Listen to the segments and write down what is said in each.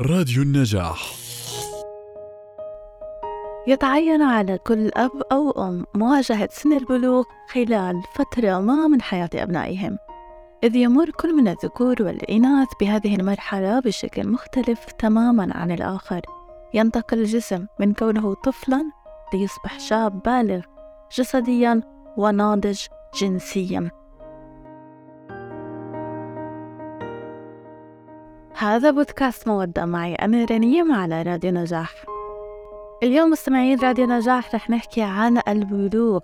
راديو النجاح. يتعين على كل أب أو أم مواجهة سن البلوغ خلال فترة ما من حياة أبنائهم. إذ يمر كل من الذكور والإناث بهذه المرحلة بشكل مختلف تماما عن الآخر. ينتقل الجسم من كونه طفلا ليصبح شاب بالغ جسديا وناضج جنسيا. هذا بودكاست مودة. معي أنا رنيم على راديو نجاح. اليوم مستمعين راديو نجاح رح نحكي عن البلوغ.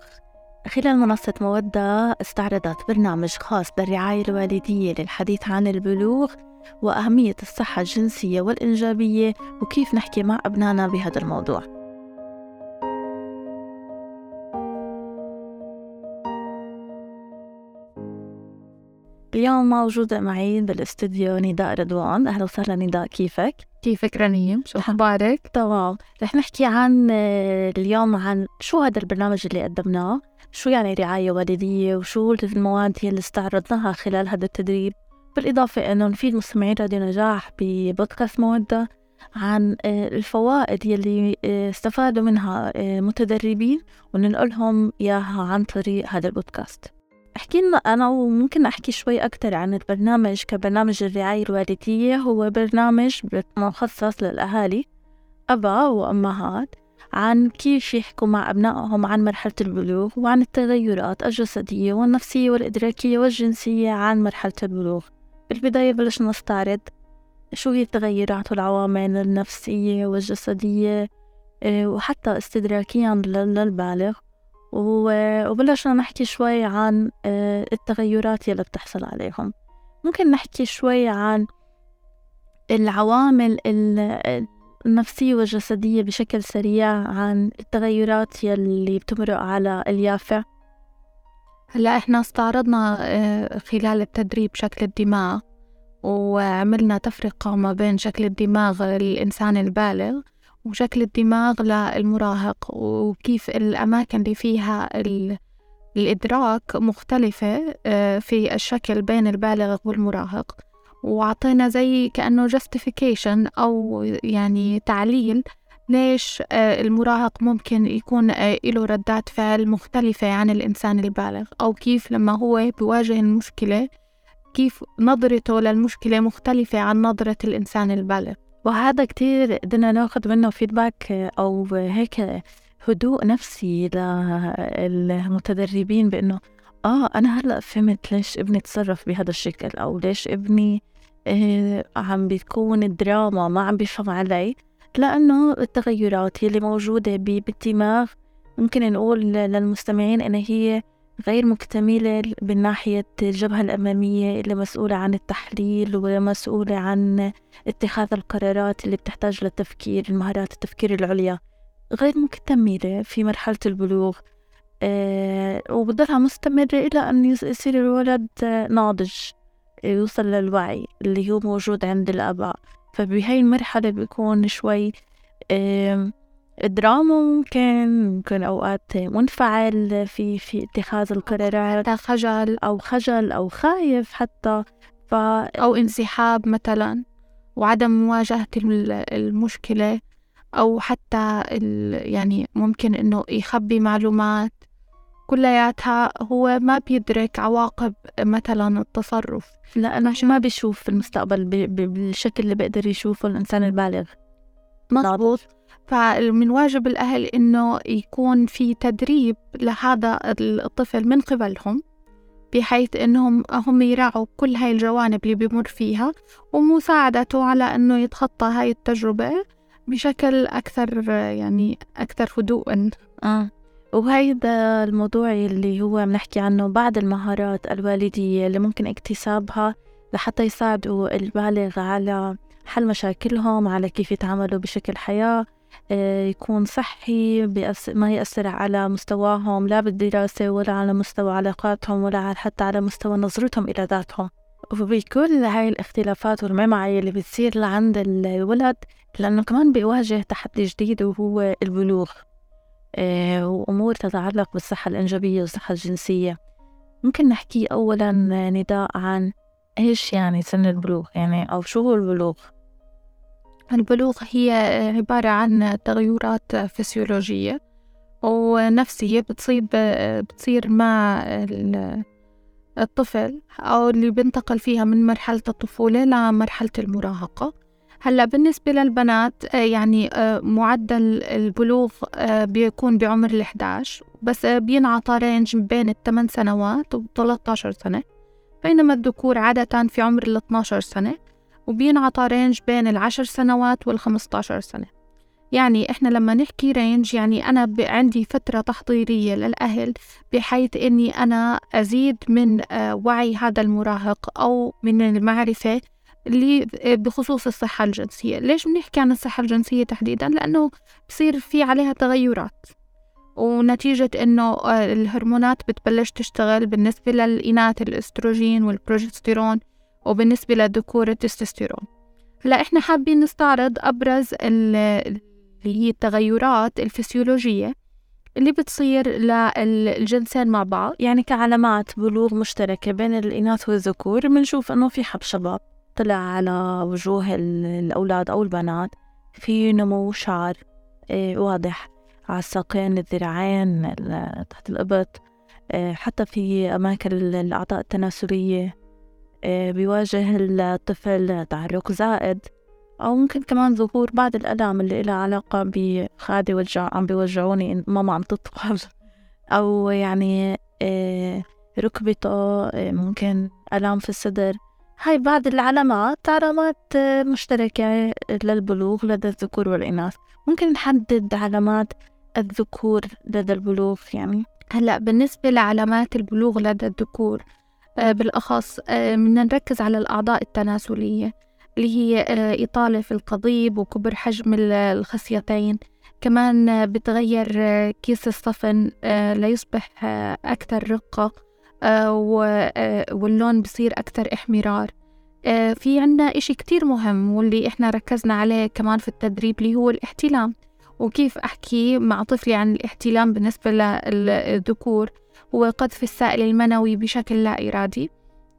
خلال منصة مودة استعرضت برنامج خاص بالرعاية الوالدية للحديث عن البلوغ وأهمية الصحة الجنسية والإنجابية وكيف نحكي مع أبنائنا بهذا الموضوع. اليوم موجودة معي بالاستديو نداء رضوان أهلا وسهلا نداء كيفك؟ كيفك رنيم؟ شو أخبارك؟ تمام رح نحكي عن آه، اليوم عن شو هذا البرنامج اللي قدمناه شو يعني رعاية والدية وشو المواد هي اللي استعرضناها خلال هذا التدريب بالإضافة أنه نفيد مستمعين راديو نجاح ببودكاست مودة عن آه، الفوائد يلي آه، استفادوا منها متدربين وننقلهم إياها عن طريق هذا البودكاست احكي لنا أنا وممكن أحكي شوي أكتر عن البرنامج كبرنامج الرعاية الوالدية. هو برنامج مخصص للأهالي أبا وأمهات عن كيف يحكوا مع أبنائهم عن مرحلة البلوغ وعن التغيرات الجسدية والنفسية والإدراكية والجنسية عن مرحلة البلوغ. بالبداية بلشنا نستعرض شو هي التغيرات والعوامل النفسية والجسدية آه، وحتى استدراكيا للبالغ. وبلشنا نحكي شوي عن آه، التغيرات يلي بتحصل عليهم. ممكن نحكي شوي عن العوامل النفسية والجسدية بشكل سريع عن التغيرات يلي بتمرق على اليافع. هلأ إحنا استعرضنا آه، خلال التدريب شكل الدماغ وعملنا تفرقة ما بين شكل الدماغ الإنسان البالغ وشكل الدماغ للمراهق وكيف الأماكن اللي فيها الإدراك مختلفة آه، في الشكل بين البالغ والمراهق. وعطينا زي كأنه justification أو يعني تعليل ليش آه، المراهق ممكن يكون آه، له ردات فعل مختلفة عن الإنسان البالغ أو كيف لما هو بيواجه المشكلة كيف نظرته للمشكلة مختلفة عن نظرة الإنسان البالغ. وهذا كتير قدرنا ناخد منه فيدباك أو هيك هدوء نفسي للمتدربين بإنه آه أنا هلأ فهمت ليش ابني تصرف بهذا الشكل أو ليش ابني آه عم بيكون دراما ما عم بيفهم علي. لأنه التغيرات اللي موجودة بالدماغ ممكن نقول للمستمعين إن هي غير مكتملة من ناحية الجبهة الأمامية اللي مسؤولة عن التحليل ومسؤولة عن اتخاذ القرارات اللي بتحتاج للتفكير المهارات التفكير العليا. غير مكتملة في مرحلة البلوغ. أه وبضلها مستمرة إلى أن يصير الولد ناضج يوصل للوعي اللي هو موجود عند الآباء. فبهاي المرحلة بيكون شوي أه دراما ممكن ممكن أوقات منفعل في في اتخاذ القرارات حتى خجل. أو خجل أو خايف حتى. ف... أو انسحاب مثلا وعدم مواجهة المشكلة أو حتى ال... يعني ممكن إنه يخبي معلومات. كلياتها هو ما بيدرك عواقب مثلا التصرف. لأنه ما بيشوف المستقبل بالشكل اللي بيقدر يشوفه الإنسان البالغ. مضبوط فمن واجب الأهل إنه يكون في تدريب لهذا الطفل من قبلهم بحيث إنهم هم يراعوا كل هاي الجوانب اللي بيمر فيها ومساعدته على إنه يتخطى هاي التجربة بشكل أكثر يعني أكثر هدوءا آه. وهيدا الموضوع اللي هو بنحكي عنه بعض المهارات الوالدية اللي ممكن اكتسابها لحتى يساعدوا البالغ على حل مشاكلهم على كيف يتعاملوا بشكل حياة يكون صحي ما يأثر على مستواهم لا بالدراسة ولا على مستوى علاقاتهم ولا حتى على مستوى نظرتهم إلى ذاتهم. وبكل هاي الاختلافات والمعمعة اللي بتصير لعند الولد لأنه كمان بيواجه تحدي جديد وهو البلوغ. آه، وأمور تتعلق بالصحة الإنجابية والصحة الجنسية. ممكن نحكي أولا نداء عن إيش يعني سن البلوغ؟ يعني أو شو هو البلوغ؟ البلوغ هي عبارة عن تغيرات فسيولوجية ونفسية بتصيب بتصير مع الطفل أو اللي بنتقل فيها من مرحلة الطفولة لمرحلة المراهقة. هلأ بالنسبة للبنات يعني معدل البلوغ بيكون بعمر الإحداش بس بينعطى range بين الثمان سنوات و 13 سنة بينما الذكور عادة في عمر ال 12 سنة. وبينعطى range بين العشر سنوات والخمستاشر سنة. يعني إحنا لما نحكي range يعني أنا عندي فترة تحضيرية للأهل بحيث إني أنا أزيد من آه، وعي هذا المراهق أو من المعرفة اللي بخصوص الصحة الجنسية. ليش بنحكي عن الصحة الجنسية تحديدا؟ لأنه بصير في عليها تغيرات. ونتيجة إنه آه، الهرمونات بتبلش تشتغل بالنسبة للإناث الأستروجين والبروجستيرون. وبالنسبة للذكور التستوستيرون. هلا إحنا حابين نستعرض أبرز اللي هي التغيرات الفسيولوجية اللي بتصير للجنسين مع بعض يعني كعلامات بلوغ مشتركة بين الإناث والذكور. بنشوف إنه في حب شباب طلع على وجوه الأولاد أو البنات. في نمو شعر إيه، واضح. على الساقين الذراعين تحت الإبط إيه، حتى في أماكن الأعضاء التناسلية. بيواجه الطفل تعرق زائد أو ممكن كمان ظهور بعض الألام اللي لها علاقة بخادي وجع عم بيوجعوني ماما عم تطفل أو يعني ركبته ممكن ألام في الصدر. هاي بعض العلامات علامات مشتركة للبلوغ لدى الذكور والإناث. ممكن نحدد علامات الذكور لدى البلوغ يعني هلأ بالنسبة لعلامات البلوغ لدى الذكور آه، بالأخص آه، بدنا نركز على الأعضاء التناسلية اللي هي آه، إطالة في القضيب وكبر حجم الخصيتين. كمان بتغير كيس الصفن ليصبح أكثر رقة واللون بصير أكثر إحمرار. في عنا إشي كتير مهم واللي إحنا ركزنا عليه كمان في التدريب اللي هو الاحتلام. وكيف أحكي مع طفلي عن الاحتلام بالنسبة للذكور هو قذف السائل المنوي بشكل لا إرادي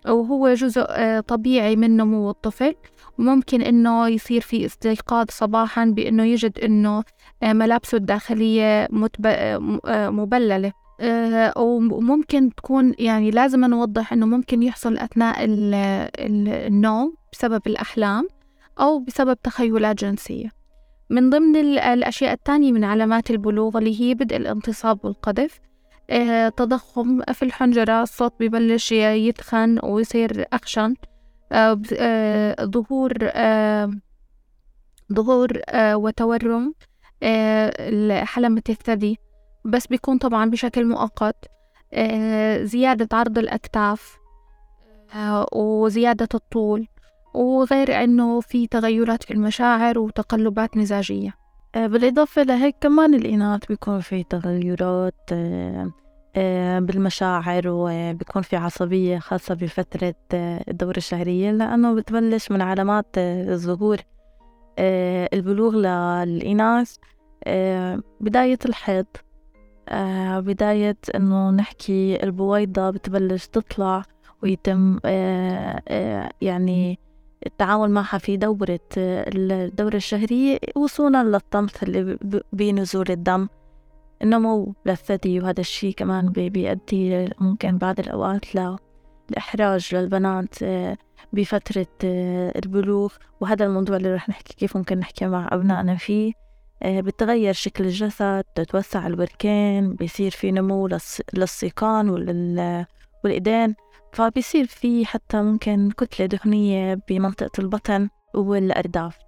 وهو جزء آه، طبيعي من نمو الطفل. وممكن إنه يصير في استيقاظ صباحا بإنه يجد إنه آه، ملابسه الداخلية آه، مبللة. وممكن تكون يعني لازم نوضح إنه ممكن يحصل أثناء النوم بسبب الأحلام أو بسبب تخيلات جنسية. من ضمن الأشياء الثانية من علامات البلوغ اللي هي بدء الانتصاب والقذف تضخم في الحنجرة الصوت ببلش يتخن ويصير أخشن. آه، آه، ظهور ظهور وتورم حلمة الثدي. بس بيكون طبعا بشكل مؤقت. زيادة عرض الأكتاف وزيادة الطول وغير أنه في تغيرات في المشاعر وتقلبات مزاجية. آه، بالإضافة لهيك كمان الإناث بيكون في تغيرات آه، آه، بالمشاعر وبيكون في عصبية خاصة بفترة الدورة الشهرية لأنه بتبلش من علامات الظهور البلوغ للإناث بداية الحيض بداية إنه نحكي البويضة بتبلش تطلع ويتم يعني التعامل معها في دورة الدورة الشهرية وصولا للطمث اللي بنزول الدم. النمو للثدي وهذا الشيء كمان بيؤدي ممكن بعض الأوقات لإحراج للبنات آه، بفترة آه، البلوغ. وهذا الموضوع اللي رح نحكي كيف ممكن نحكي مع أبنائنا فيه. آه، بتغير شكل الجسد تتوسع البركين بيصير في نمو للسيقان والإيدين فبيصير في حتى ممكن كتلة دهنية بمنطقة البطن والأرداف.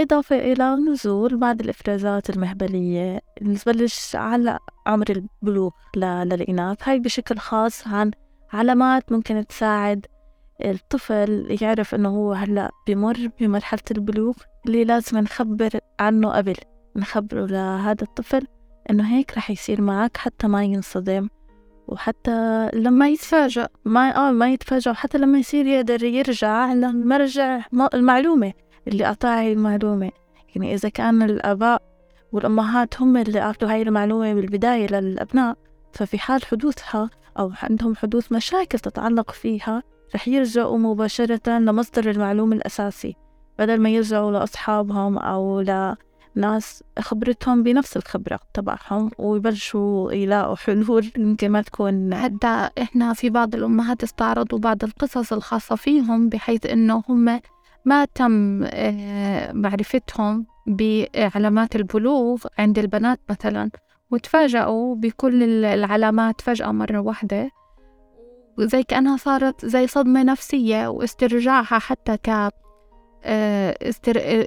إضافة إلى نزول بعض الإفرازات المهبلية. تبلش على عمر البلوغ للإناث هاي بشكل خاص عن علامات ممكن تساعد الطفل يعرف إنه هو هلأ بمر بمرحلة البلوغ. اللي لازم نخبر عنه قبل نخبره لهذا الطفل إنه هيك رح يصير معك حتى ما ينصدم. وحتى لما يتفاجأ ما آه ما يتفاجأ وحتى لما يصير يقدر يرجع لمرجع المعلومة اللي أعطاه المعلومة. يعني إذا كان الآباء والأمهات هم اللي أعطوا هاي المعلومة بالبداية للأبناء ففي حال حدوثها أو عندهم حدوث مشاكل تتعلق فيها رح يرجعوا مباشرة لمصدر المعلومة الأساسي بدل ما يرجعوا لأصحابهم أو لناس خبرتهم بنفس الخبرة تبعهم ويبلشوا يلاقوا حلول يمكن ما تكون حتى إحنا في بعض الأمهات استعرضوا بعض القصص الخاصة فيهم بحيث إنه هم ما تم آه، معرفتهم بعلامات البلوغ عند البنات مثلا وتفاجأوا بكل العلامات فجأة مرة واحدة. وزي كأنها صارت زي صدمة نفسية واسترجاعها حتى ك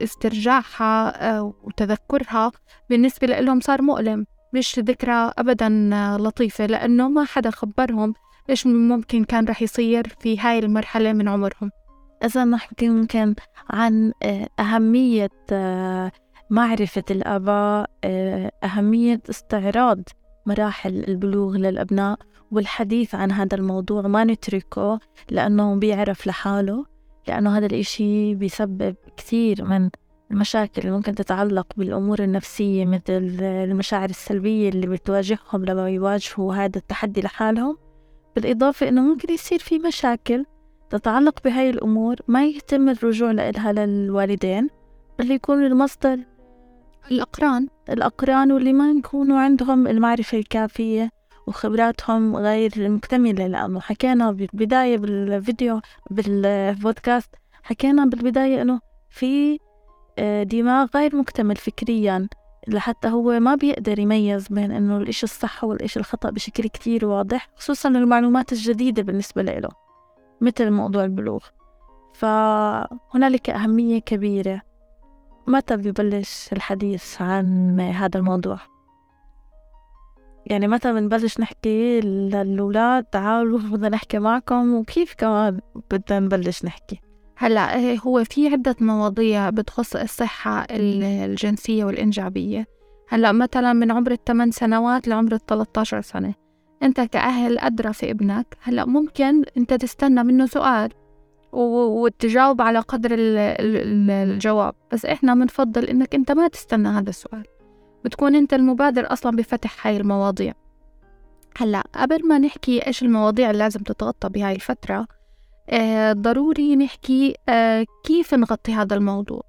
استرجاعها آه، وتذكرها بالنسبة لهم صار مؤلم مش ذكرى أبدا لطيفة لأنه ما حدا خبرهم إيش ممكن كان رح يصير في هاي المرحلة من عمرهم. إذا نحكي ممكن عن آه، أهمية معرفة الآباء أهمية استعراض مراحل البلوغ للأبناء والحديث عن هذا الموضوع ما نتركه لأنه بيعرف لحاله. لأنه هذا الإشي بيسبب كثير من المشاكل اللي ممكن تتعلق بالأمور النفسية مثل المشاعر السلبية اللي بتواجههم لما يواجهوا هذا التحدي لحالهم. بالإضافة إنه ممكن يصير في مشاكل تتعلق بهاي الأمور ما يتم الرجوع لها للوالدين بل يكون المصدر الأقران. الأقران واللي ما يكونوا عندهم المعرفة الكافية وخبراتهم غير مكتملة. لأنه حكينا بالبداية بالفيديو بالبودكاست حكينا بالبداية إنه في آه، دماغ غير مكتمل فكريا لحتى هو ما بيقدر يميز بين إنه الإشي الصح والإشي الخطأ بشكل كتير واضح خصوصا المعلومات الجديدة بالنسبة له مثل موضوع البلوغ. فهنالك أهمية كبيرة. متى ببلش الحديث عن هذا الموضوع؟ يعني متى بنبلش نحكي للأولاد تعالوا بدنا نحكي معكم وكيف كمان بدنا نبلش نحكي؟ هلأ إيه، هو في عدة مواضيع بتخص الصحة الجنسية والإنجابية. هلأ مثلا من عمر الثمان سنوات لعمر الثلاثة عشر سنة. أنت كأهل أدرى في ابنك هلأ ممكن أنت تستنى منه سؤال وتجاوب على قدر الجواب. بس إحنا بنفضل إنك أنت ما تستنى هذا السؤال. بتكون أنت المبادر أصلا بفتح هاي المواضيع. هلأ قبل ما نحكي إيش المواضيع اللي لازم تتغطى بهاي الفترة آه ضروري نحكي آه كيف نغطي هذا الموضوع؟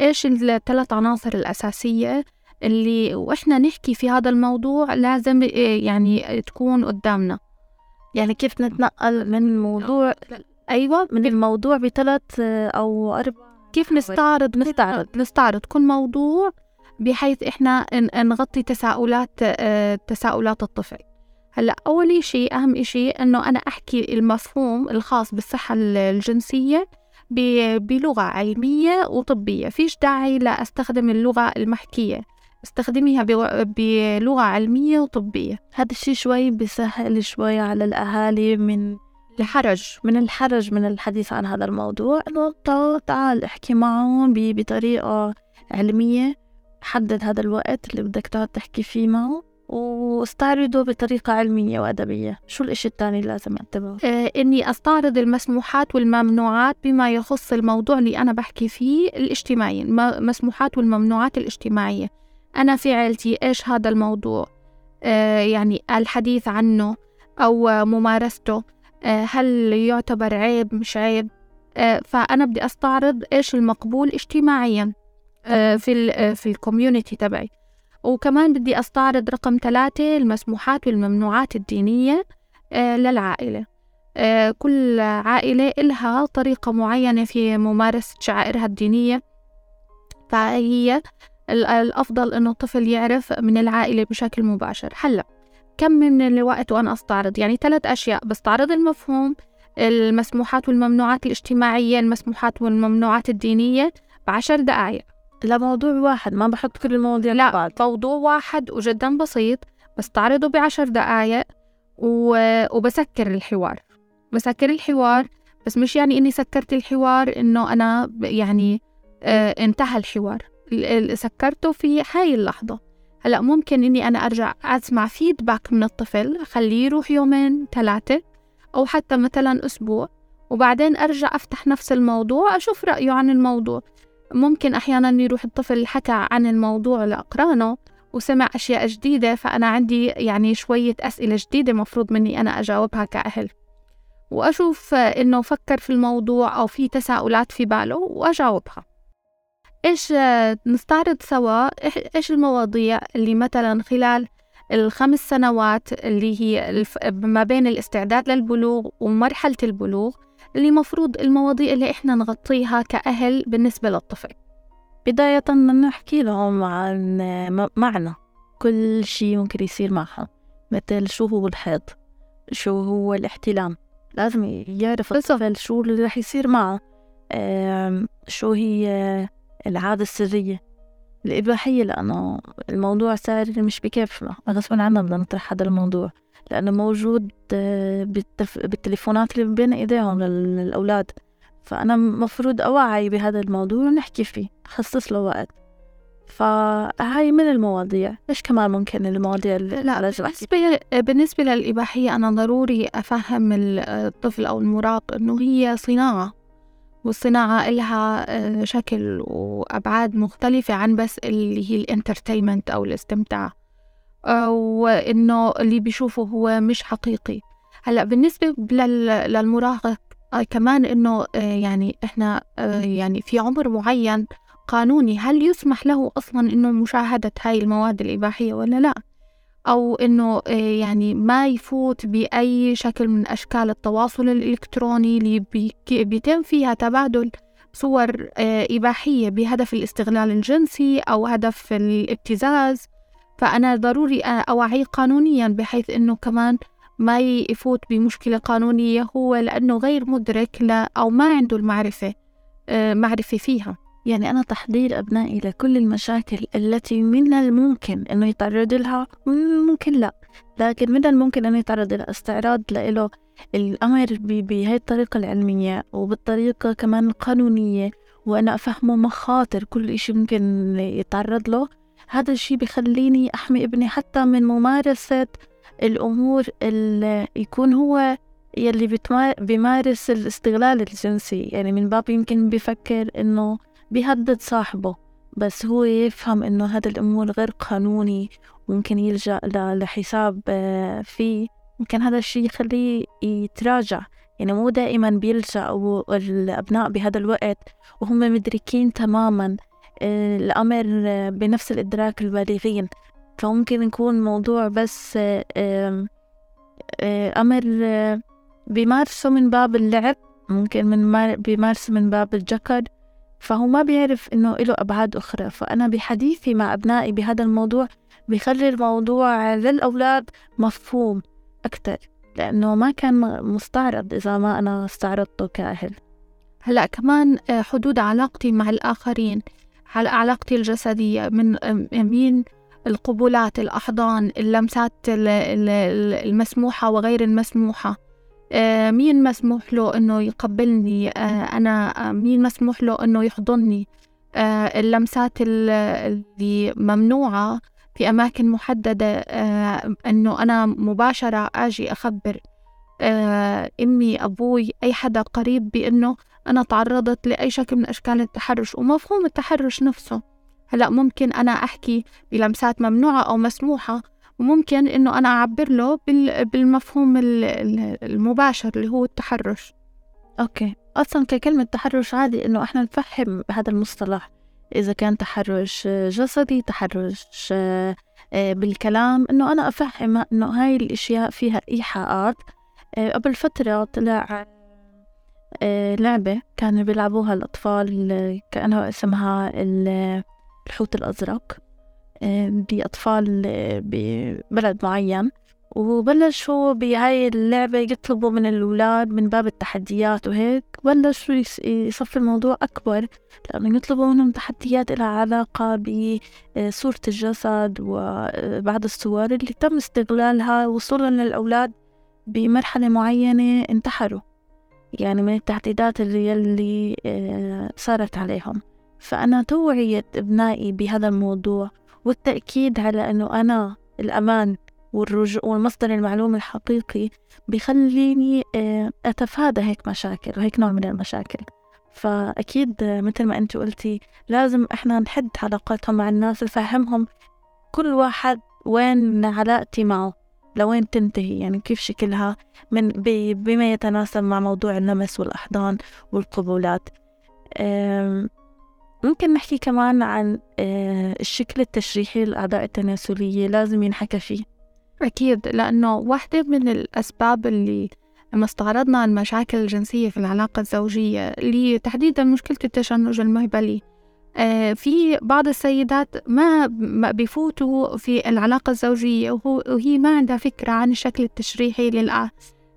إيش الثلاث عناصر الأساسية اللي وإحنا نحكي في هذا الموضوع لازم آه يعني تكون قدامنا؟ يعني كيف نتنقل من موضوع أيوة من الموضوع بثلاث آه، أو أربع كيف نستعرض نستعرض. نستعرض كل موضوع بحيث إحنا نغطي تساؤلات آه، تساؤلات الطفل. هلأ أول شيء أهم شيء إنه أنا أحكي المفهوم الخاص بالصحة الجنسية بلغة علمية وطبية. فيش داعي لأستخدم اللغة المحكية. أستخدميها بلغة علمية وطبية. هذا الشيء شوي بسهل شوي على الأهالي من الحرج. من الحرج من الحديث عن هذا الموضوع. إنه تعال احكي معهم بطريقة علمية. حدد هذا الوقت اللي بدك تقعد تحكي فيه معه واستعرضه بطريقة علمية وأدبية. شو الإشي الثاني اللي لازم أنتبهه؟ آه إني أستعرض المسموحات والممنوعات بما يخص الموضوع اللي أنا بحكي فيه الاجتماعي المسموحات والممنوعات الاجتماعية. أنا في عيلتي إيش هذا الموضوع؟ آه يعني الحديث عنه أو ممارسته آه هل يعتبر عيب مش عيب؟ آه فأنا بدي أستعرض إيش المقبول اجتماعيا. في آه، في الكوميونتي تبعي. وكمان بدي أستعرض رقم ثلاثة المسموحات والممنوعات الدينية آه، للعائلة. كل عائلة إلها طريقة معينة في ممارسة شعائرها الدينية. فهي الأفضل إنه الطفل يعرف من العائلة بشكل مباشر. هلأ كم من الوقت وأنا أستعرض؟ يعني ثلاث أشياء. بستعرض المفهوم المسموحات والممنوعات الاجتماعية المسموحات والممنوعات الدينية بعشر دقايق. لموضوع واحد ما بحط كل المواضيع لا بعض. موضوع واحد وجدا بسيط بستعرضه بعشر دقايق و... وبسكر الحوار. بسكر الحوار بس مش يعني إني سكرت الحوار إنه أنا يعني آه انتهى الحوار. سكرته في هاي اللحظة. هلأ ممكن إني أنا أرجع أسمع فيدباك من الطفل خليه يروح يومين ثلاثة أو حتى مثلا أسبوع وبعدين أرجع أفتح نفس الموضوع أشوف رأيه عن الموضوع. ممكن أحيانا يروح الطفل حكى عن الموضوع لأقرانه وسمع أشياء جديدة فأنا عندي يعني شوية أسئلة جديدة مفروض مني أنا أجاوبها كأهل. وأشوف إنه فكر في الموضوع أو في تساؤلات في باله وأجاوبها. إيش نستعرض سوا؟ إيش المواضيع اللي مثلا خلال الخمس سنوات اللي هي ما بين الاستعداد للبلوغ ومرحلة البلوغ؟ اللي مفروض المواضيع اللي إحنا نغطيها كأهل بالنسبة للطفل. بداية نحكي لهم عن معنى كل شي ممكن يصير معهم مثل شو هو الحيض شو هو الاحتلام. لازم يعرف الطفل شو اللي رح يصير معه. شو هي العادة السرية الإباحية لأنه الموضوع صار مش بكيفنا. غصبا عنا بدنا نطرح هذا الموضوع. لأنه موجود آه، بالتف... بالتليفونات اللي بين إيديهم للأولاد. فأنا مفروض أوعي بهذا الموضوع ونحكي فيه خصص له وقت. فهاي من المواضيع. إيش كمان ممكن المواضيع اللي لا بالنسبة بالنسبة للإباحية أنا ضروري أفهم الطفل أو المراهق إنه هي صناعة والصناعة إلها آه، شكل وأبعاد مختلفة عن بس اللي هي الإنترتينمنت أو الاستمتاع. وإنه اللي بيشوفه هو مش حقيقي. هلأ بالنسبة للمراهق آه، كمان إنه آه، يعني إحنا يعني في عمر معين قانوني هل يسمح له أصلا إنه مشاهدة هاي المواد الإباحية ولا لا؟ أو إنه آه، يعني ما يفوت بأي شكل من أشكال التواصل الإلكتروني اللي بيتم فيها تبادل صور آه، إباحية بهدف الاستغلال الجنسي أو هدف الابتزاز. فأنا ضروري أوعيه قانونيا بحيث إنه كمان ما يفوت بمشكلة قانونية هو لأنه غير مدرك لا أو ما عنده المعرفة معرفة فيها. يعني أنا تحضير أبنائي لكل المشاكل التي من الممكن أنه يتعرض لها ممكن لا. لكن من الممكن أنه يتعرض إلى استعراض له الأمر بهي الطريقة العلمية وبالطريقة كمان القانونية وأنا أفهمه مخاطر كل إشي ممكن يتعرض له. هذا الشي بخليني أحمي ابني حتى من ممارسة الأمور اللي يكون هو يلي بيمارس الاستغلال الجنسي. يعني من باب يمكن بفكر إنه بيهدد صاحبه بس هو يفهم إنه هذا الأمور غير قانوني وممكن يلجأ لحساب آه، فيه. ممكن هذا الشيء يخليه يتراجع. يعني مو دائما بيلجأوا الأبناء بهذا الوقت وهم مدركين تماما الأمر آه، بنفس الإدراك البالغين فممكن يكون موضوع بس أمر بيمارسه من باب اللعب ممكن من بيمارسه من باب الجكر فهو ما بيعرف إنه له أبعاد أخرى. فأنا بحديثي مع أبنائي بهذا الموضوع بخلي الموضوع للأولاد مفهوم أكتر لأنه ما كان مستعرض إذا ما أنا استعرضته كأهل. هلأ كمان آه، حدود علاقتي مع الآخرين. على علاقتي الجسدية من مين القبولات الأحضان اللمسات المسموحة وغير المسموحة؟ آه، مين مسموح له إنه يقبلني؟ آه، أنا آه، مين مسموح له إنه يحضني؟ اللمسات اللي ممنوعة في أماكن محددة إنه أنا مباشرة أجي أخبر أمي أبوي أي حدا قريب بإنه أنا تعرضت لأي شكل من أشكال التحرش ومفهوم التحرش نفسه. هلأ ممكن أنا أحكي بلمسات ممنوعة أو مسموحة وممكن إنه أنا أعبر له بالمفهوم المباشر اللي هو التحرش. أوكي. أصلا ككلمة تحرش عادي إنه إحنا نفهم بهذا المصطلح. إذا كان تحرش جسدي تحرش آه، بالكلام إنه أنا أفهم إنه هاي الأشياء فيها إيحاءات. آه، قبل فترة طلع لعبة كانوا بيلعبوها الأطفال كأنه اسمها الحوت الأزرق. بأطفال ببلد معين. وبلشوا بهاي اللعبة يطلبوا من الأولاد من باب التحديات وهيك بلشوا يصفي الموضوع أكبر. لأنه يطلبوا منهم تحديات لها علاقة بصورة الجسد وبعض الصور اللي تم استغلالها وصولا للأولاد بمرحلة معينة انتحروا. يعني من التهديدات اللي, اللي آه، صارت عليهم. فأنا توعية أبنائي بهذا الموضوع والتأكيد على أنه أنا الأمان والرجوع والمصدر المعلوم الحقيقي بخليني آه، أتفادى هيك مشاكل وهيك نوع من المشاكل. فأكيد مثل ما أنت قلتي لازم إحنا نحد علاقاتهم مع الناس نفهمهم كل واحد وين علاقتي معه. لوين تنتهي؟ يعني كيف شكلها؟ من بما يتناسب مع موضوع اللمس والأحضان والقبولات. ممكن نحكي كمان عن آه، الشكل التشريحي للأعضاء التناسلية لازم ينحكى فيه. أكيد لأنه واحدة من الأسباب اللي لما استعرضنا المشاكل الجنسية في العلاقة الزوجية اللي تحديدا مشكلة التشنج المهبلي في بعض السيدات ما بيفوتوا في العلاقة الزوجية وهي ما عندها فكرة عن الشكل التشريحي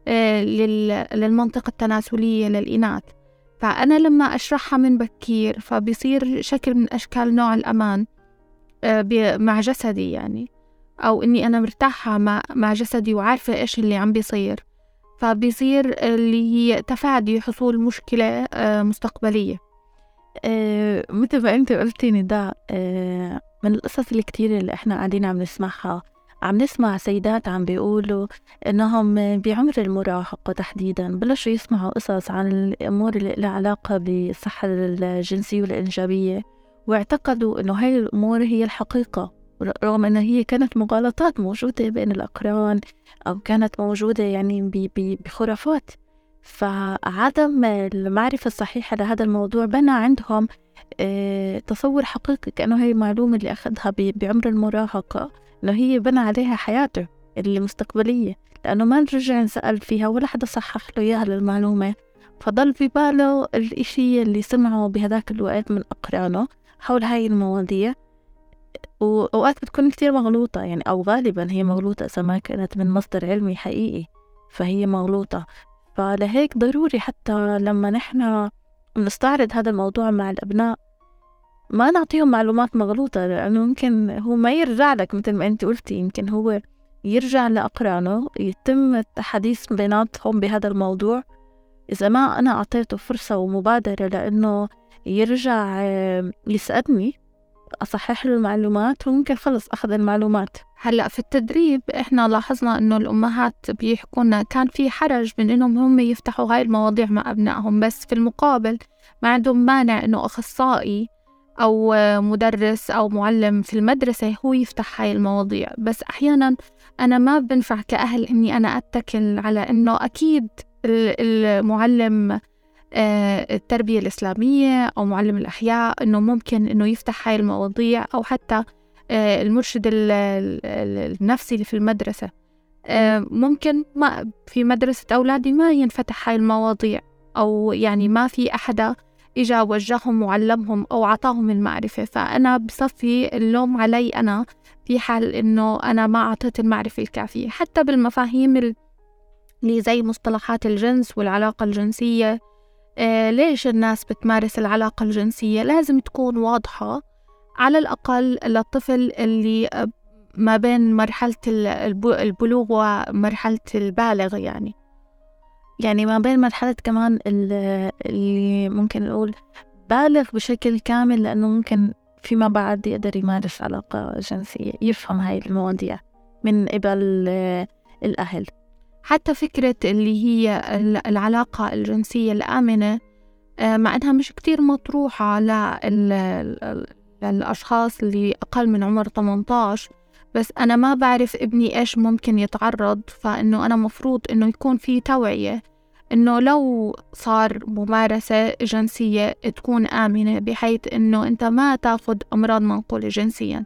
آه، للمنطقة التناسلية للإناث. فأنا لما أشرحها من بكير فبيصير شكل من أشكال نوع الأمان آه، مع جسدي يعني. أو إني أنا مرتاحة مع, مع جسدي وعارفة إيش اللي عم بيصير. فبيصير اللي هي تفادي حصول مشكلة مستقبلية. آه، مثل ما انت قلتي نداء آه، من القصص الكتيرة اللي إحنا قاعدين عم نسمعها. عم نسمع سيدات عم بيقولوا إنهم بعمر المراهقة تحديدا بلشوا يسمعوا قصص عن الأمور اللي لها علاقة بالصحة الجنسية والإنجابية واعتقدوا إنه هاي الأمور هي الحقيقة رغم انها هي كانت مغالطات موجودة بين الأقران أو كانت موجودة يعني بخرافات. فعدم المعرفة الصحيحة لهذا الموضوع بنى عندهم آه، تصور حقيقي كأنه هي المعلومة اللي أخذها بعمر المراهقة إنه هي بنى عليها حياته المستقبلية لأنه ما رجع سأل فيها ولا حدا صحح له إياها للمعلومة. فضل في باله الإشي اللي سمعه بهذاك الوقت من أقرانه حول هاي المواضيع. وأوقات بتكون كتير مغلوطة يعني أو غالبا هي مغلوطة إذا ما كانت من مصدر علمي حقيقي فهي مغلوطة. فلهيك ضروري حتى لما نحن نستعرض هذا الموضوع مع الأبناء ما نعطيهم معلومات مغلوطة لأنه ممكن هو ما يرجع لك مثل ما أنت قلتي يمكن هو يرجع لأقرانه يتم الحديث بيناتهم بهذا الموضوع. إذا ما أنا أعطيته فرصة ومبادرة لأنه يرجع يسألني أصحح له المعلومات وممكن خلص أخذ المعلومات. هلأ في التدريب إحنا لاحظنا إنه الأمهات بيحكوا لنا كان في حرج من إنهم هم يفتحوا هاي المواضيع مع أبنائهم بس في المقابل ما عندهم مانع إنه أخصائي أو مدرس أو معلم في المدرسة هو يفتح هاي المواضيع. بس أحيانا أنا ما بنفع كأهل إني أنا أتكل على إنه أكيد المعلم التربية الإسلامية أو معلم الأحياء إنه ممكن إنه يفتح هاي المواضيع أو حتى آه، المرشد النفسي اللي في المدرسة. آه، ممكن ما في مدرسة أولادي ما ينفتح هاي المواضيع أو يعني ما في أحدا إجا وجههم وعلمهم أو عطاهم المعرفة. فأنا بصفي اللوم علي أنا في حال إنه أنا ما أعطيت المعرفة الكافية. حتى بالمفاهيم اللي زي مصطلحات الجنس والعلاقة الجنسية آه ليش الناس بتمارس العلاقة الجنسية؟ لازم تكون واضحة على الأقل للطفل اللي ما بين مرحلة البلوغ ومرحلة البالغ يعني. يعني ما بين مرحلة كمان اللي ممكن نقول بالغ بشكل كامل لأنه ممكن فيما بعد يقدر يمارس علاقة جنسية يفهم هاي المواضيع من قبل الأهل. حتى فكرة اللي هي العلاقة الجنسية الآمنة آه، مع أنها مش كتير مطروحة للأشخاص اللي أقل من عمر 18 بس أنا ما بعرف ابني إيش ممكن يتعرض فإنه أنا مفروض إنه يكون في توعية إنه لو صار ممارسة جنسية تكون آمنة بحيث إنه أنت ما تاخد أمراض منقولة جنسيا.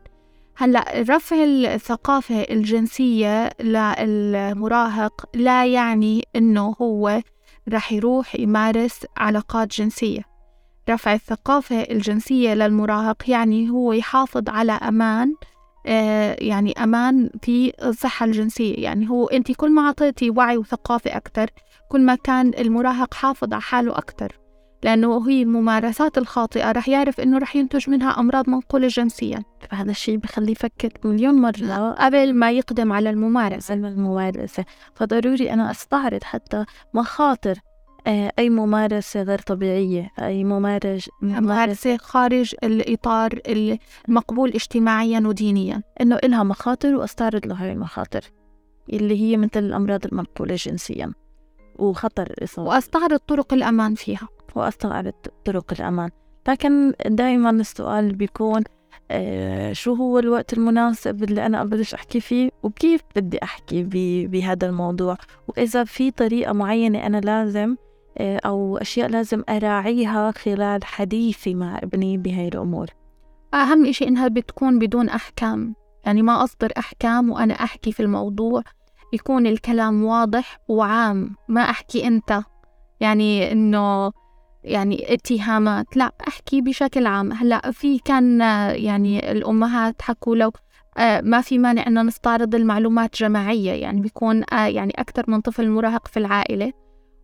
هلأ رفع الثقافة الجنسية للمراهق لا يعني إنه هو رح يروح يمارس علاقات جنسية. رفع الثقافة الجنسية للمراهق يعني هو يحافظ على أمان آه، يعني أمان في الصحة الجنسية. يعني هو أنت كل ما أعطيتي وعي وثقافة أكتر كل ما كان المراهق حافظ على حاله أكتر لأنه هي الممارسات الخاطئة رح يعرف إنه رح ينتج منها أمراض منقولة جنسيا. فهذا الشيء بخليه يفكر مليون مرة. قبل ما يقدم على الممارسة. الممارسة. فضروري أنا أستعرض حتى مخاطر آه، أي ممارسة غير طبيعية أي ممارسة ممارسة خارج الإطار المقبول اجتماعيا ودينيا. إنه إلها مخاطر وأستعرض له هاي المخاطر اللي هي مثل الأمراض المنقولة جنسيا وخطر الإصابة وأستعرض طرق الأمان فيها. وأستعرض طرق الأمان. لكن دائما السؤال بيكون آه شو هو الوقت المناسب اللي أنا أبلش أحكي فيه؟ وكيف بدي أحكي بهذا الموضوع؟ وإذا في طريقة معينة أنا لازم آه، أو أشياء لازم أراعيها خلال حديثي مع ابني بهاي الأمور. أهم إشي إنها بتكون بدون أحكام. يعني ما أصدر أحكام وأنا أحكي في الموضوع. يكون الكلام واضح وعام. ما أحكي أنت. يعني إنه يعني اتهامات. لا أحكي بشكل عام. هلأ في كان يعني الأمهات حكوا لو آه، ما في مانع إنه نستعرض المعلومات جماعية. يعني بيكون آه، يعني أكثر من طفل مراهق في العائلة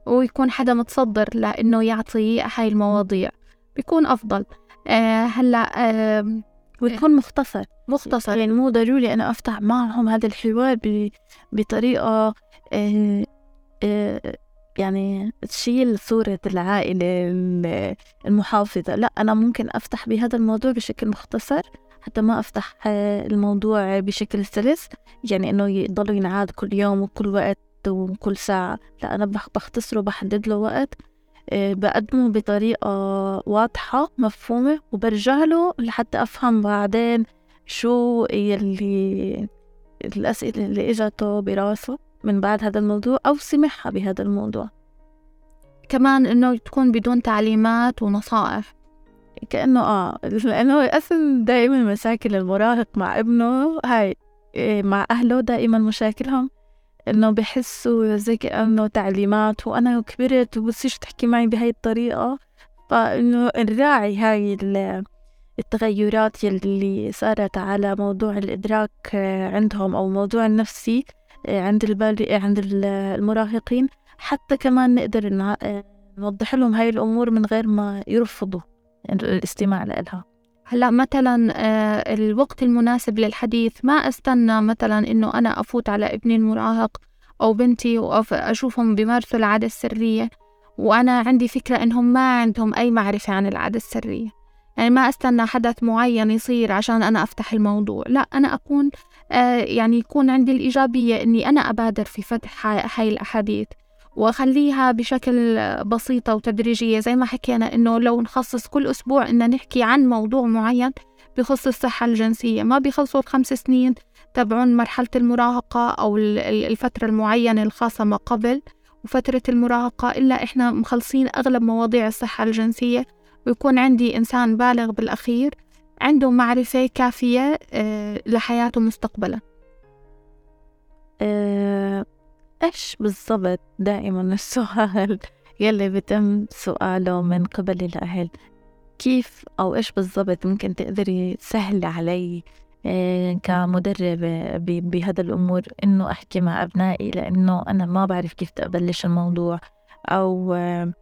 ويكون حدا متصدر لإنه يعطي هاي المواضيع. بيكون أفضل. آه، هلأ ويكون مختصر. مختصر. يعني مو ضروري أنا أفتح معهم هذا الحوار بطريقة يعني تشيل صورة العائلة المحافظة. لا أنا ممكن أفتح بهذا الموضوع بشكل مختصر حتى ما أفتح الموضوع بشكل سلس. يعني إنه يضلوا ينعاد كل يوم وكل وقت وكل ساعة. لا أنا بختصره بحدد له وقت آه، بقدمه بطريقة واضحة مفهومة وبرجع له لحتى أفهم بعدين شو يلي الأسئلة اللي إجته براسه. من بعد هذا الموضوع أو سمعها بهذا الموضوع. كمان إنه تكون بدون تعليمات ونصائح. كأنه آه لأنه أصلا دائما مشاكل المراهق مع ابنه هاي إيه، مع أهله دائما مشاكلهم. إنه بحسوا زي كأنه تعليمات وأنا كبرت وبصيرش تحكي معي بهاي الطريقة. فإنه نراعي هاي التغيرات يلي صارت على موضوع الإدراك عندهم أو موضوع النفسي عند البالغ عند المراهقين حتى كمان نقدر نوضح لهم هاي الأمور من غير ما يرفضوا الاستماع لها. هلأ مثلا آه، الوقت المناسب للحديث ما أستنى مثلا إنه أنا أفوت على ابني المراهق أو بنتي واشوفهم بيمارسوا العادة السرية وأنا عندي فكرة إنهم ما عندهم أي معرفة عن العادة السرية. يعني ما أستنى حدث معين يصير عشان أنا أفتح الموضوع. لا أنا أكون آه، يعني يكون عندي الإيجابية إني أنا أبادر في فتح هاي الأحاديث وأخليها بشكل بسيطة وتدريجية زي ما حكينا إنه لو نخصص كل أسبوع إن نحكي عن موضوع معين بخص الصحة الجنسية ما بيخلصوا الخمس سنين تبعون مرحلة المراهقة أو الفترة المعينة الخاصة ما قبل وفترة المراهقة إلا إحنا مخلصين أغلب مواضيع الصحة الجنسية ويكون عندي إنسان بالغ بالأخير عنده معرفة كافية آه، لحياته مستقبلا أه إيش بالضبط دائما السؤال؟ يلي بتم سؤاله من قبل الأهل. كيف أو إيش بالضبط ممكن تقدري تسهلي علي آه، كمدربة بهذا الأمور؟ إنه أحكي مع أبنائي لأنه أنا ما بعرف كيف أبلش الموضوع. أو آه،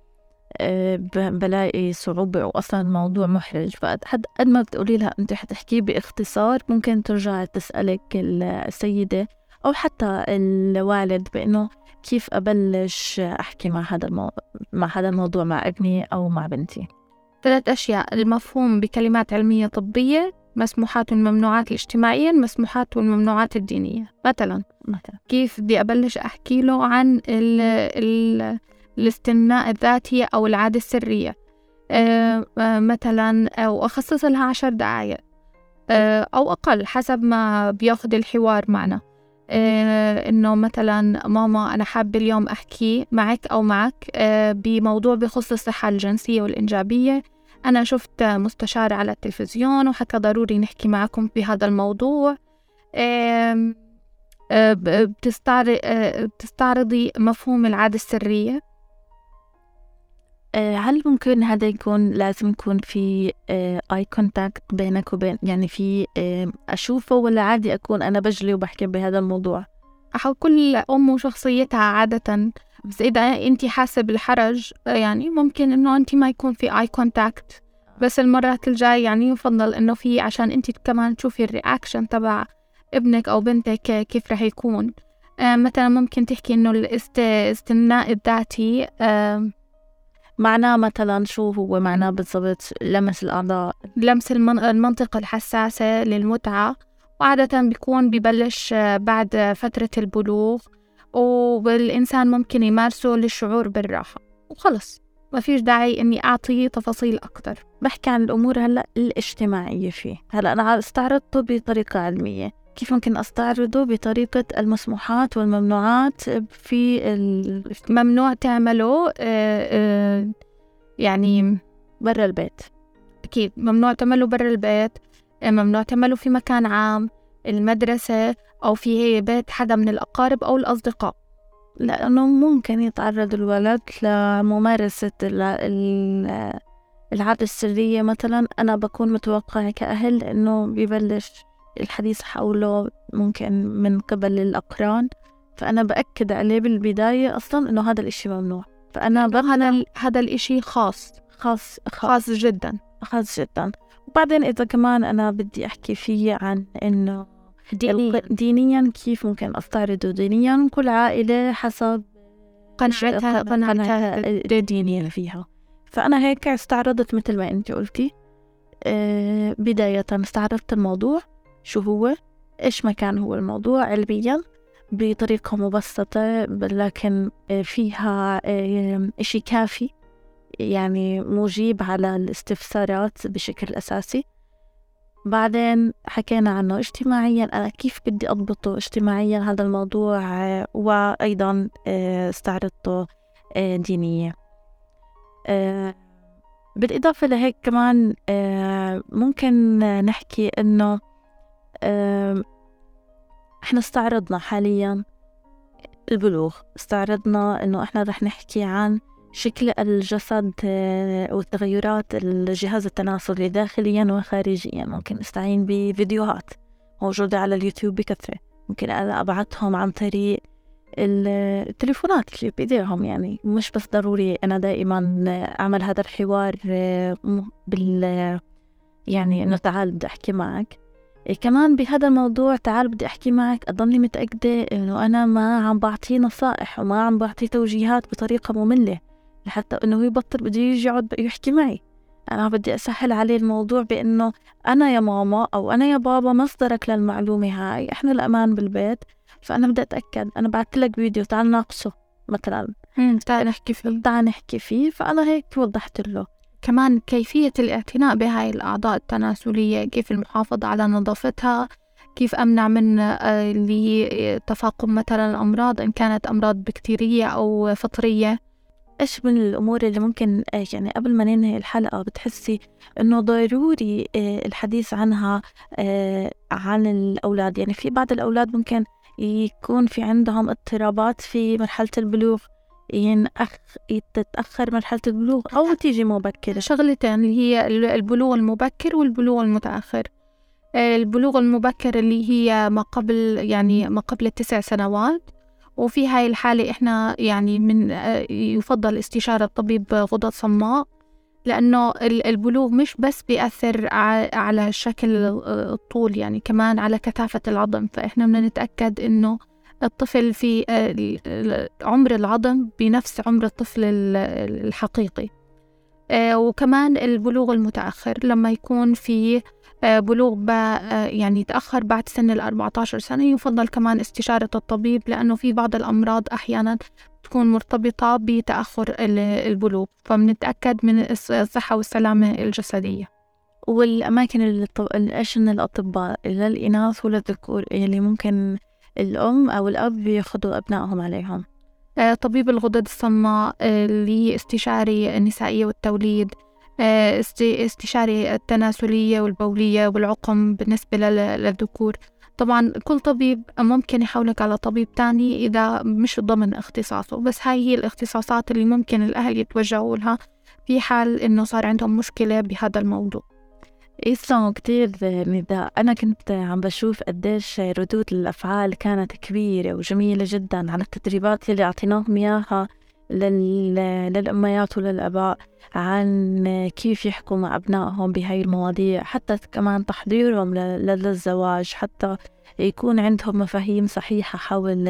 بلاقي صعوبة وأصلا الموضوع محرج. فقد قد ما بتقولي لها أنت حتحكيه باختصار ممكن ترجع تسألك السيدة أو حتى الوالد بإنه كيف أبلش أحكي مع هذا المو... مع هذا الموضوع مع ابني أو مع بنتي. ثلاث أشياء. المفهوم بكلمات علمية طبية مسموحات والممنوعات الاجتماعية المسموحات والممنوعات الدينية. مثلا مثلا. كيف بدي أبلش أحكي له عن ال ال الاستمناء الذاتي أو العادة السرية. أه مثلا أو أخصص لها عشر دقايق. أه أو أقل حسب ما بياخد الحوار معنا. آه، إنه مثلا ماما أنا حابة اليوم أحكي معك أو معك آه، بموضوع بخص الصحة الجنسية والإنجابية. أنا شفت مستشار على التلفزيون وحكى ضروري نحكي معكم بهذا الموضوع. آه، بتستعرضي مفهوم العادة السرية. آه، هل ممكن هذا يكون لازم يكون في اي كونتاكت بينك وبين يعني في أشوفه ولا عادي أكون أنا بجلي وبحكي بهذا الموضوع؟ كل أم وشخصيتها عادة بس إذا أنت حاسة بالحرج يعني ممكن إنه أنت ما يكون في eye contact بس المرات الجاي يعني يفضل إنه في عشان أنت كمان تشوفي ال reaction تبع ابنك أو بنتك كيف رح يكون. آه، مثلا ممكن تحكي إنه الاستمناء الذاتي معناه مثلا شو هو معناه بالضبط لمس الأعضاء؟ لمس المنطقة الحساسة للمتعة وعادة بيكون ببلش بعد فترة البلوغ والإنسان ممكن يمارسه للشعور بالراحة. وخلص ما فيش داعي إني أعطي تفاصيل أكتر. بحكي عن الأمور هلأ الاجتماعية فيه. هلأ أنا استعرضته بطريقة علمية. كيف ممكن أستعرضه بطريقة المسموحات والممنوعات في ممنوع تعمله يعني برا البيت. أكيد ممنوع تعمله برا البيت ممنوع تعمله في مكان عام المدرسة أو في بيت حدا من الأقارب أو الأصدقاء. لأنه ممكن يتعرض الولد لممارسة العادة السرية. مثلا أنا بكون متوقعة كأهل إنه ببلش الحديث حوله ممكن من قبل الأقران فأنا بأكد عليه بالبداية أصلا إنه هذا الإشي ممنوع. فأنا هذا هذا الإشي خاص. خاص خاص. جدا. خاص جدا. وبعدين إذا كمان أنا بدي أحكي فيه عن إنه دينيا. دينيا كيف ممكن أستعرضه دينيا كل عائلة حسب قناعتها قناعتها الدينية فيها. فأنا هيك استعرضت مثل ما أنت قلتي. آه بداية استعرضت الموضوع. شو هو إيش ما كان هو الموضوع علميا بطريقة مبسطة لكن فيها آه إشي كافي يعني مجيب على الاستفسارات بشكل أساسي. بعدين حكينا عنه اجتماعيا أنا كيف بدي أضبطه اجتماعيا هذا الموضوع وأيضا آه، استعرضته آه، دينيا. آه، بالإضافة لهيك كمان ممكن نحكي إنه إحنا استعرضنا حاليا. البلوغ استعرضنا إنه إحنا رح نحكي عن شكل الجسد آه، والتغيرات الجهاز التناسلي داخليا وخارجيا. ممكن نستعين بفيديوهات موجودة على اليوتيوب بكثرة. ممكن أنا أبعتهم عن طريق التليفونات اللي بإيديهم يعني مش بس ضروري أنا دائما أعمل هذا الحوار آه، بال يعني إنه تعال بدي أحكي معك. كمان بهذا الموضوع تعال بدي أحكي معك أضلني متأكدة إنه أنا ما عم بعطيه نصائح وما عم بعطيه توجيهات بطريقة مملة لحتى إنه يبطل بده يجي يقعد يحكي معي. أنا بدي أسهل عليه الموضوع بإنه أنا يا ماما أو أنا يا بابا مصدرك للمعلومة هاي إحنا الأمان بالبيت فأنا بدي أتأكد أنا بعثت لك فيديو تعال ناقشه مثلا. تعال نحكي فيه. تعال نحكي فيه فأنا هيك وضحت له. كمان كيفية الاعتناء بهاي الأعضاء التناسلية كيف المحافظة على نظافتها كيف أمنع من آه، تفاقم مثلا الأمراض إن كانت أمراض بكتيرية أو فطرية. إيش من الأمور اللي ممكن آه، يعني قبل ما ننهي الحلقة بتحسي إنه ضروري آه، الحديث عنها آه، عن الأولاد؟ يعني في بعض الأولاد ممكن يكون في عندهم اضطرابات في مرحلة البلوغ. ينأخ تتأخر مرحلة البلوغ أو تيجي مبكرة شغلتين اللي هي البلوغ المبكر والبلوغ المتأخر. البلوغ المبكر اللي هي ما قبل يعني ما قبل التسع سنوات. وفي هاي الحالة إحنا يعني من يفضل استشارة طبيب غدد صماء لأنه البلوغ مش بس بيأثر على شكل الطول يعني كمان على كثافة العظم. فإحنا بدنا نتأكد إنه الطفل في آه، عمر العظم بنفس عمر الطفل الحقيقي. آه، وكمان البلوغ المتأخر لما يكون في آه، بلوغ يعني تأخر بعد سن ال 14 سنة يفضل كمان استشارة الطبيب لأنه في بعض الأمراض أحيانا تكون مرتبطة بتأخر البلوغ. فبنتأكد من الصحة والسلامة الجسدية. والأماكن اللي إيش الأطباء؟ للإناث وللذكور اللي ممكن الأم أو الأب ياخذوا أبنائهم عليهم. آه، طبيب الغدد الصماء اللي استشاري النسائية والتوليد آه، استشاري التناسلية والبولية والعقم بالنسبة للذكور. طبعا كل طبيب ممكن يحولك على طبيب تاني إذا مش ضمن اختصاصه بس هاي هي الاختصاصات اللي ممكن الأهل يتوجهوا لها في حال إنه صار عندهم مشكلة بهذا الموضوع. يسلموا كتير نداء أنا كنت عم بشوف قديش ردود الأفعال كانت كبيرة وجميلة جدا على التدريبات اللي أعطيناهم إياها لل... للأميات وللآباء عن كيف يحكوا مع أبنائهم بهاي المواضيع. حتى كمان تحضيرهم للزواج حتى يكون عندهم مفاهيم صحيحة حول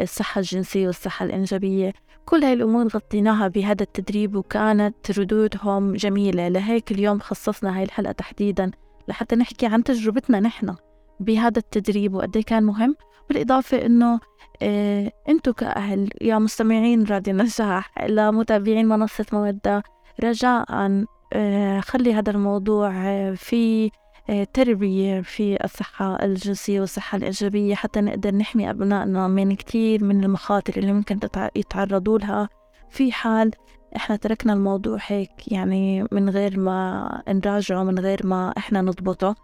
الصحة الجنسية والصحة الإنجابية. كل هاي الأمور غطيناها بهذا التدريب وكانت ردودهم جميلة. لهيك اليوم خصصنا هاي الحلقة تحديدا لحتى نحكي عن تجربتنا نحن بهذا التدريب وقد إيه كان مهم. بالإضافة إنه إيه أنتوا كأهل يا مستمعين راديو النجاح لمتابعين منصة مودة رجاء إيه خلي هذا الموضوع في آه، تربية في الصحة الجنسية والصحة الإيجابية حتى نقدر نحمي أبنائنا من كتير من المخاطر اللي ممكن يتعرضوا لها. في حال إحنا تركنا الموضوع هيك يعني من غير ما نراجعه من غير ما إحنا نضبطه.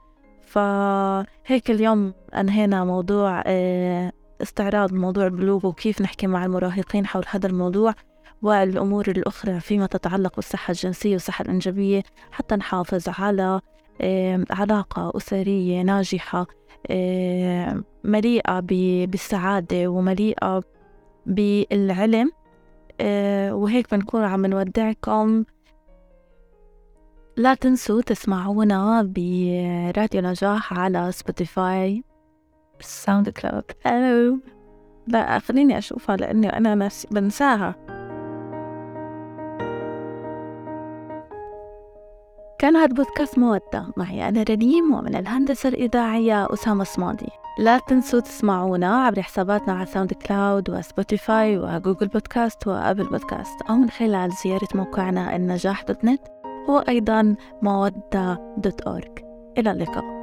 فهيك اليوم أنهينا موضوع آه، استعراض موضوع البلوغ وكيف نحكي مع المراهقين حول هذا الموضوع والأمور الأخرى فيما تتعلق بالصحة الجنسية والصحة الإنجابية حتى نحافظ على علاقة أسرية ناجحة مليئة بالسعادة ومليئة بالعلم. آه، وهيك بنكون عم نودعكم. لا تنسوا تسمعونا براديو نجاح على Spotify. SoundCloud ألو لا خليني أشوفها لأني أنا ناس بنساها. كان هذا بودكاست مودة. معي أنا رنيم ومن الهندسة الإذاعية أسامة صمادي. لا تنسوا تسمعونا عبر حساباتنا على SoundCloud و Spotify و Google Podcast و Apple Podcast أو من خلال زيارة موقعنا النجاح dot net وأيضا مودة دوت أورك إلى اللقاء.